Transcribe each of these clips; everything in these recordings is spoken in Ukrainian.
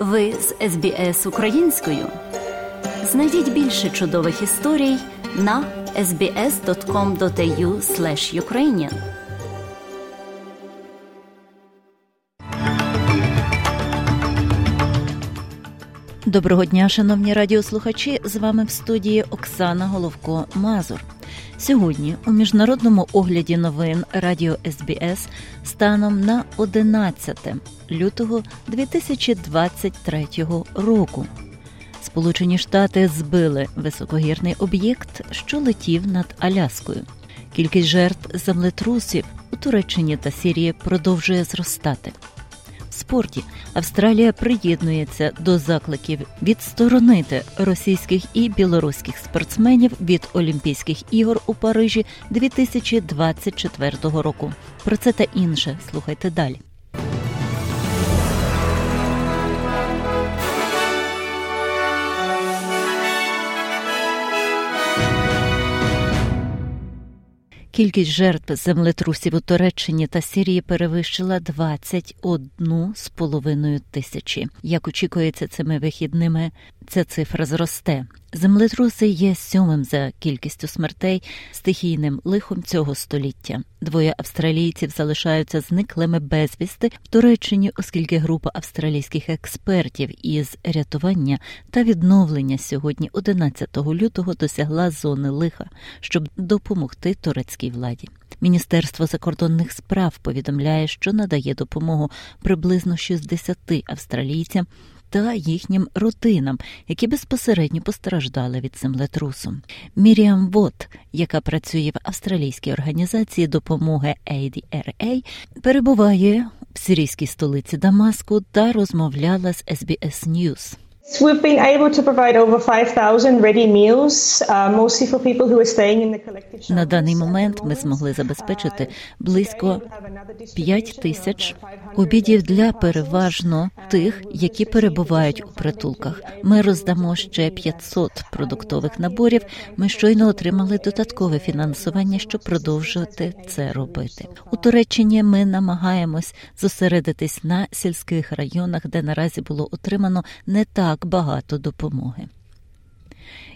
Ви з СБС українською. Знайдіть більше чудових історій на sbs.com.au ukrainian Доброго дня, шановні радіослухачі. З вами в студії Оксана Головко Мазур. Сьогодні у міжнародному огляді новин Радіо СБС станом на 11 лютого 2023 року. Сполучені Штати збили високогірний об'єкт, що летів над Аляскою. Кількість жертв землетрусів у Туреччині та Сірії продовжує зростати спорті Австралія приєднується до закликів відсторонити російських і білоруських спортсменів від Олімпійських ігор у Парижі 2024 року. Про це та інше слухайте далі. Кількість жертв землетрусів у Туреччині та Сирії перевищила 21,5 тисячі. Як очікується цими вихідними, ця цифра зросте. Землетруси є сьомим за кількістю смертей стихійним лихом цього століття. Двоє австралійців залишаються зниклими безвісти в Туреччині, оскільки група австралійських експертів із рятування та відновлення сьогодні, 11 лютого, досягла зони лиха, щоб допомогти турецькій владі. Міністерство закордонних справ повідомляє, що надає допомогу приблизно 60 австралійцям та їхнім родинам, які безпосередньо постраждали від землетрусу. Міріам Вот, яка працює в австралійській організації допомоги ADRA, перебуває в сирійській столиці Дамаску та розмовляла з SBS News. We've been able to provide over 5,000 ready meals, uh, mostly for people who are staying in the collective На даний момент ми змогли забезпечити близько 5 тисяч обідів для переважно тих, які перебувають у притулках. Ми роздамо ще 500 продуктових наборів. Ми щойно отримали додаткове фінансування, щоб продовжувати це робити. У Туреччині ми намагаємось зосередитись на сільських районах, де наразі було отримано не так так багато допомоги.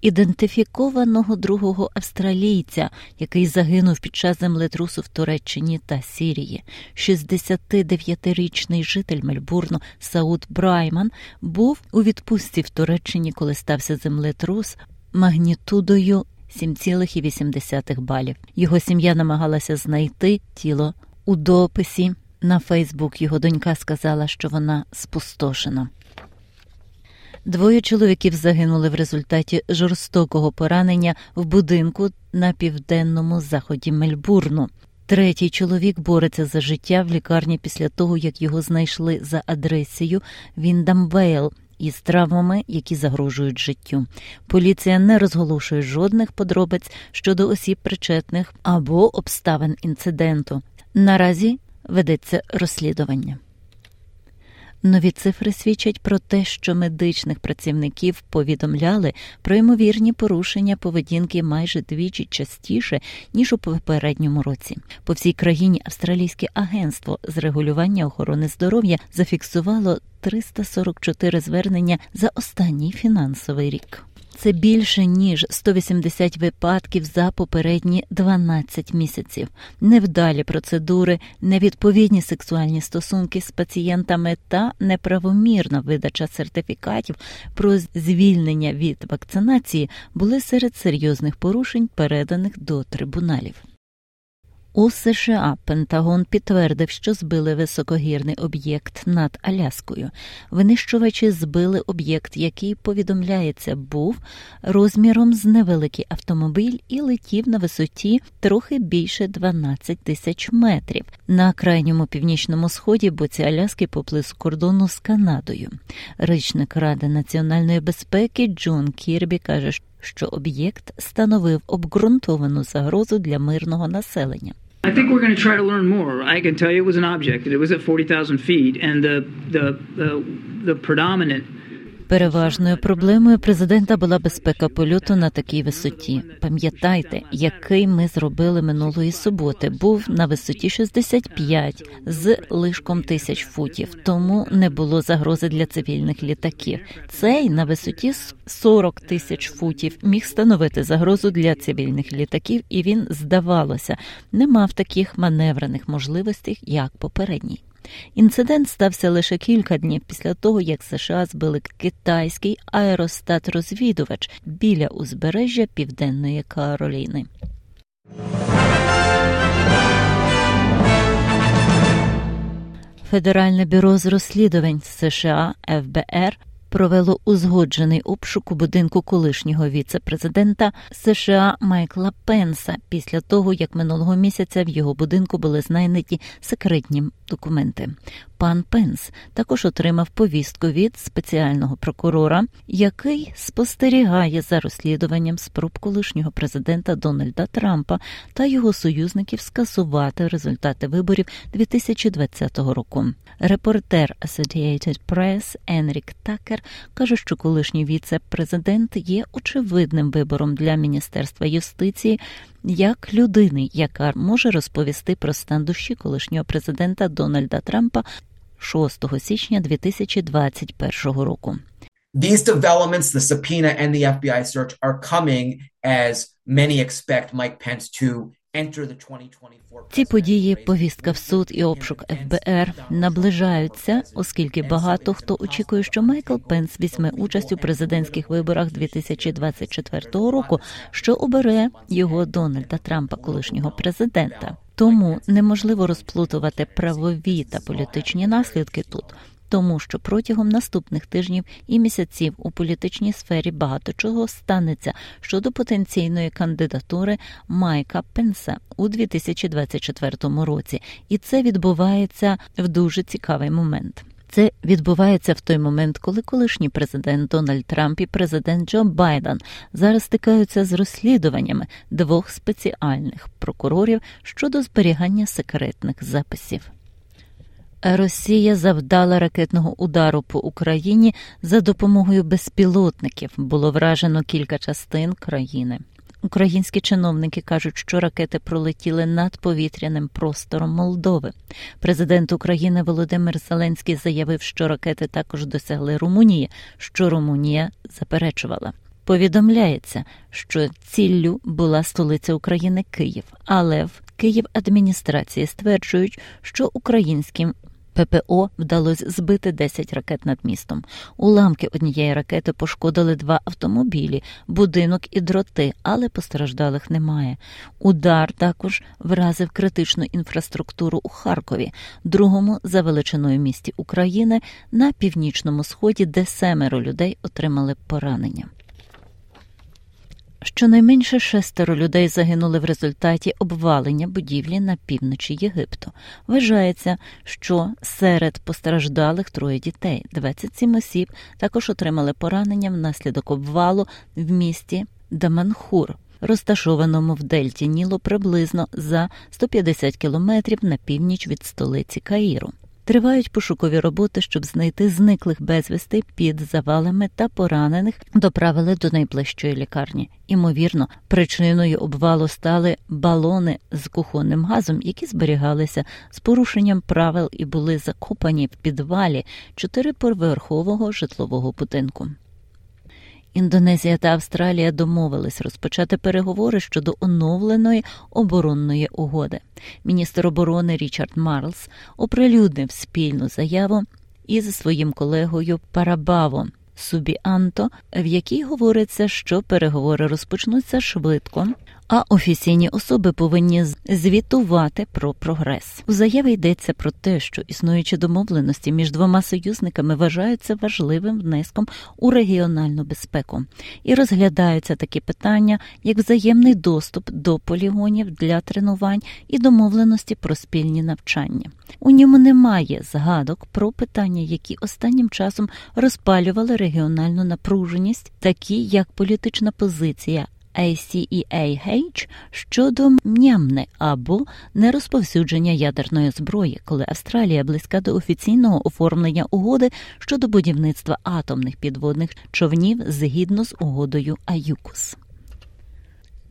Ідентифікованого другого австралійця, який загинув під час землетрусу в Туреччині та Сірії, 69-річний житель Мельбурну Суат Байрам, був у відпустці в Туреччині, коли стався землетрус магнітудою 7,8 балів. Його сім'я намагалася знайти тіло у дописі. На Фейсбук його донька сказала, що вона спустошена. Двоє чоловіків загинули в результаті жорстокого поранення в будинку на південному заході Мельбурну. Третій чоловік бореться за життя в лікарні після того, як його знайшли за адресою Віндамвейл із травмами, які загрожують життю. Поліція не розголошує жодних подробиць щодо осіб причетних або обставин інциденту. Наразі ведеться розслідування. Нові цифри свідчать про те, що медичних працівників повідомляли про ймовірні порушення поведінки майже двічі частіше ніж у попередньому році. По всій країні австралійське агентство з регулювання охорони здоров'я зафіксувало 344 звернення за останній фінансовий рік. Це більше ніж 180 випадків за попередні 12 місяців. Невдалі процедури, невідповідні сексуальні стосунки з пацієнтами та неправомірна видача сертифікатів про звільнення від вакцинації були серед серйозних порушень, переданих до трибуналів. У США Пентагон підтвердив, що збили високогірний об'єкт над Аляскою. Винищувачі збили об'єкт, який повідомляється, був розміром з невеликий автомобіль і летів на висоті трохи більше 12 тисяч метрів на крайньому північному сході боці Аляски поблизу кордону з Канадою. Речник Ради національної безпеки Джон Кірбі каже, що об'єкт становив обґрунтовану загрозу для мирного населення. I think we're going to try to learn more. I can tell you it was an object. It was at 40,000 feet, and the the the, the predominant Переважною проблемою президента була безпека польоту на такій висоті. Пам'ятайте, який ми зробили минулої суботи. Був на висоті 65 з лишком тисяч футів, тому не було загрози для цивільних літаків. Цей на висоті 40 тисяч футів міг становити загрозу для цивільних літаків, і він здавалося не мав таких маневрених можливостей, як попередній. Інцидент стався лише кілька днів після того, як США збили китайський аеростат-розвідувач біля узбережжя Південної Кароліни. Федеральне бюро з розслідувань США ФБР провело узгоджений обшук у будинку колишнього віце-президента США Майкла Пенса після того, як минулого місяця в його будинку були знайдені секретні документи. Пан Пенс також отримав повістку від спеціального прокурора, який спостерігає за розслідуванням спроб колишнього президента Дональда Трампа та його союзників скасувати результати виборів 2020 року. Репортер Associated Press Енрік Такер каже, що колишній віце-президент є очевидним вибором для міністерства юстиції як людини, яка може розповісти про стан душі колишнього президента Дональда Трампа 6 січня 2021 року. These developments, the subpoena and the FBI search, are coming as many expect Mike Pence to ці події, повістка в суд і обшук ФБР наближаються, оскільки багато хто очікує, що Майкл Пенс візьме участь у президентських виборах 2024 року, що обере його Дональда Трампа, колишнього президента. Тому неможливо розплутувати правові та політичні наслідки тут тому що протягом наступних тижнів і місяців у політичній сфері багато чого станеться щодо потенційної кандидатури Майка Пенса у 2024 році, і це відбувається в дуже цікавий момент. Це відбувається в той момент, коли колишній президент Дональд Трамп і президент Джо Байден зараз стикаються з розслідуваннями двох спеціальних прокурорів щодо зберігання секретних записів. Росія завдала ракетного удару по Україні за допомогою безпілотників. Було вражено кілька частин країни. Українські чиновники кажуть, що ракети пролетіли над повітряним простором Молдови. Президент України Володимир Зеленський заявив, що ракети також досягли Румунії, що Румунія заперечувала. Повідомляється, що ціллю була столиця України Київ, але в Київ адміністрації стверджують, що українським ППО вдалося збити 10 ракет над містом. Уламки однієї ракети пошкодили два автомобілі, будинок і дроти, але постраждалих немає. Удар також вразив критичну інфраструктуру у Харкові, другому за величиною місті України на північному сході, де семеро людей отримали поранення. Щонайменше шестеро людей загинули в результаті обвалення будівлі на півночі Єгипту. Вважається, що серед постраждалих троє дітей. 27 осіб також отримали поранення внаслідок обвалу в місті Даманхур, розташованому в Дельті Нілу приблизно за 150 кілометрів на північ від столиці Каїру. Тривають пошукові роботи, щоб знайти зниклих безвісти під завалами та поранених доправили до найближчої лікарні. Імовірно, причиною обвалу стали балони з кухонним газом, які зберігалися з порушенням правил і були закопані в підвалі чотириповерхового житлового будинку. Індонезія та Австралія домовились розпочати переговори щодо оновленої оборонної угоди. Міністр оборони Річард Марлс оприлюднив спільну заяву із своїм колегою Парабаво Субіанто, в якій говориться, що переговори розпочнуться швидко а офіційні особи повинні звітувати про прогрес. У заяві йдеться про те, що існуючі домовленості між двома союзниками вважаються важливим внеском у регіональну безпеку і розглядаються такі питання, як взаємний доступ до полігонів для тренувань і домовленості про спільні навчання. У ньому немає згадок про питання, які останнім часом розпалювали регіональну напруженість, такі як політична позиція ACEAH щодо М'ямне або нерозповсюдження ядерної зброї, коли Австралія близька до офіційного оформлення угоди щодо будівництва атомних підводних човнів згідно з угодою АЮКУС.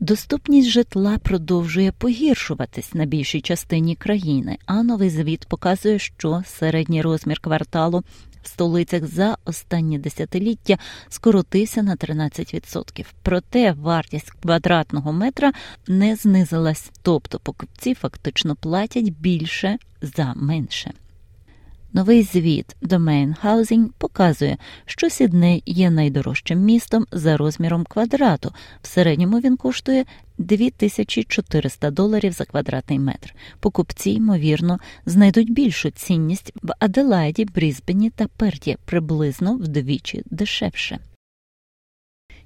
Доступність житла продовжує погіршуватись на більшій частині країни, а новий звіт показує, що середній розмір кварталу в столицях за останні десятиліття скоротився на 13%. Проте вартість квадратного метра не знизилась, тобто покупці фактично платять більше за менше. Новий звіт Domain Housing показує, що Сідней є найдорожчим містом за розміром квадрату. В середньому він коштує 2400 доларів за квадратний метр. Покупці, ймовірно, знайдуть більшу цінність в Аделаїді, Брізбені та Перті приблизно вдвічі дешевше.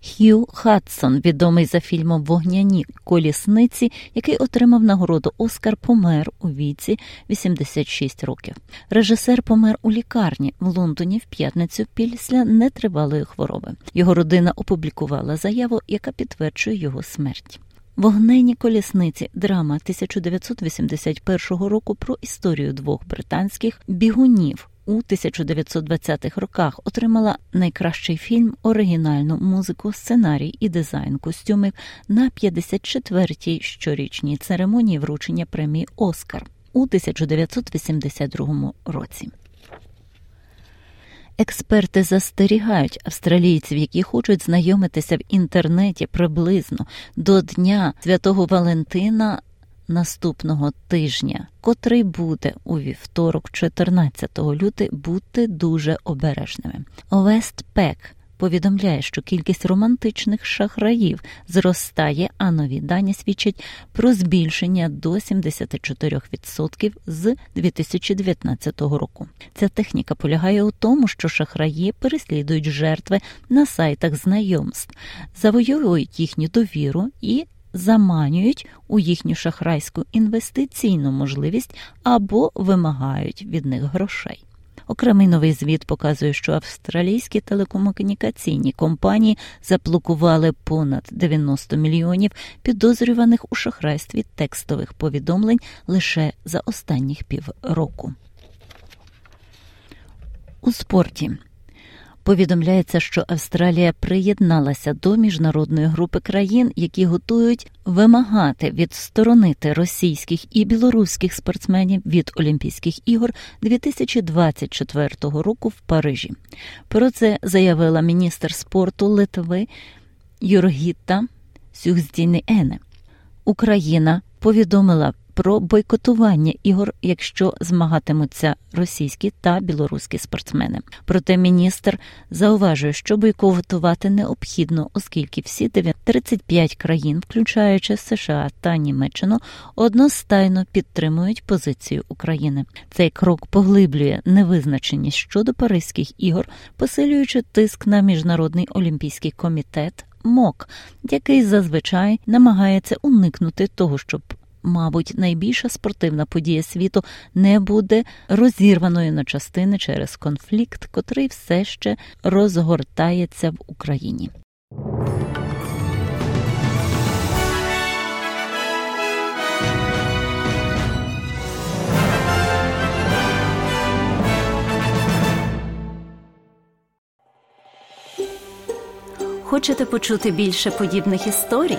Хью Хадсон, відомий за фільмом Вогняні колісниці, який отримав нагороду Оскар, помер у віці 86 років. Режисер помер у лікарні в Лондоні в п'ятницю після нетривалої хвороби. Його родина опублікувала заяву, яка підтверджує його смерть. Вогнені колісниці драма 1981 року про історію двох британських бігунів у 1920-х роках отримала найкращий фільм, оригінальну музику, сценарій і дизайн костюмів на 54-й щорічній церемонії вручення премії Оскар у 1982 році. Експерти застерігають австралійців, які хочуть знайомитися в інтернеті приблизно до Дня Святого Валентина наступного тижня, котрий буде у вівторок, 14 лютого, бути дуже обережними. Вестпек повідомляє, що кількість романтичних шахраїв зростає, а нові дані свідчать про збільшення до 74% з 2019 року. Ця техніка полягає у тому, що шахраї переслідують жертви на сайтах знайомств, завойовують їхню довіру і заманюють у їхню шахрайську інвестиційну можливість або вимагають від них грошей. Окремий новий звіт показує, що австралійські телекомунікаційні компанії заблокували понад 90 мільйонів підозрюваних у шахрайстві текстових повідомлень лише за останніх півроку. У спорті Повідомляється, що Австралія приєдналася до міжнародної групи країн, які готують вимагати відсторонити російських і білоруських спортсменів від Олімпійських ігор 2024 року в Парижі. Про це заявила міністр спорту Литви Юргіта Сюгздінене. Україна повідомила про бойкотування ігор, якщо змагатимуться російські та білоруські спортсмени. Проте міністр зауважує, що бойкотувати необхідно, оскільки всі 35 країн, включаючи США та Німеччину, одностайно підтримують позицію України. Цей крок поглиблює невизначеність щодо Паризьких ігор, посилюючи тиск на міжнародний олімпійський комітет. МОК, який зазвичай намагається уникнути того, щоб мабуть, найбільша спортивна подія світу не буде розірваною на частини через конфлікт, котрий все ще розгортається в Україні. Хочете почути більше подібних історій?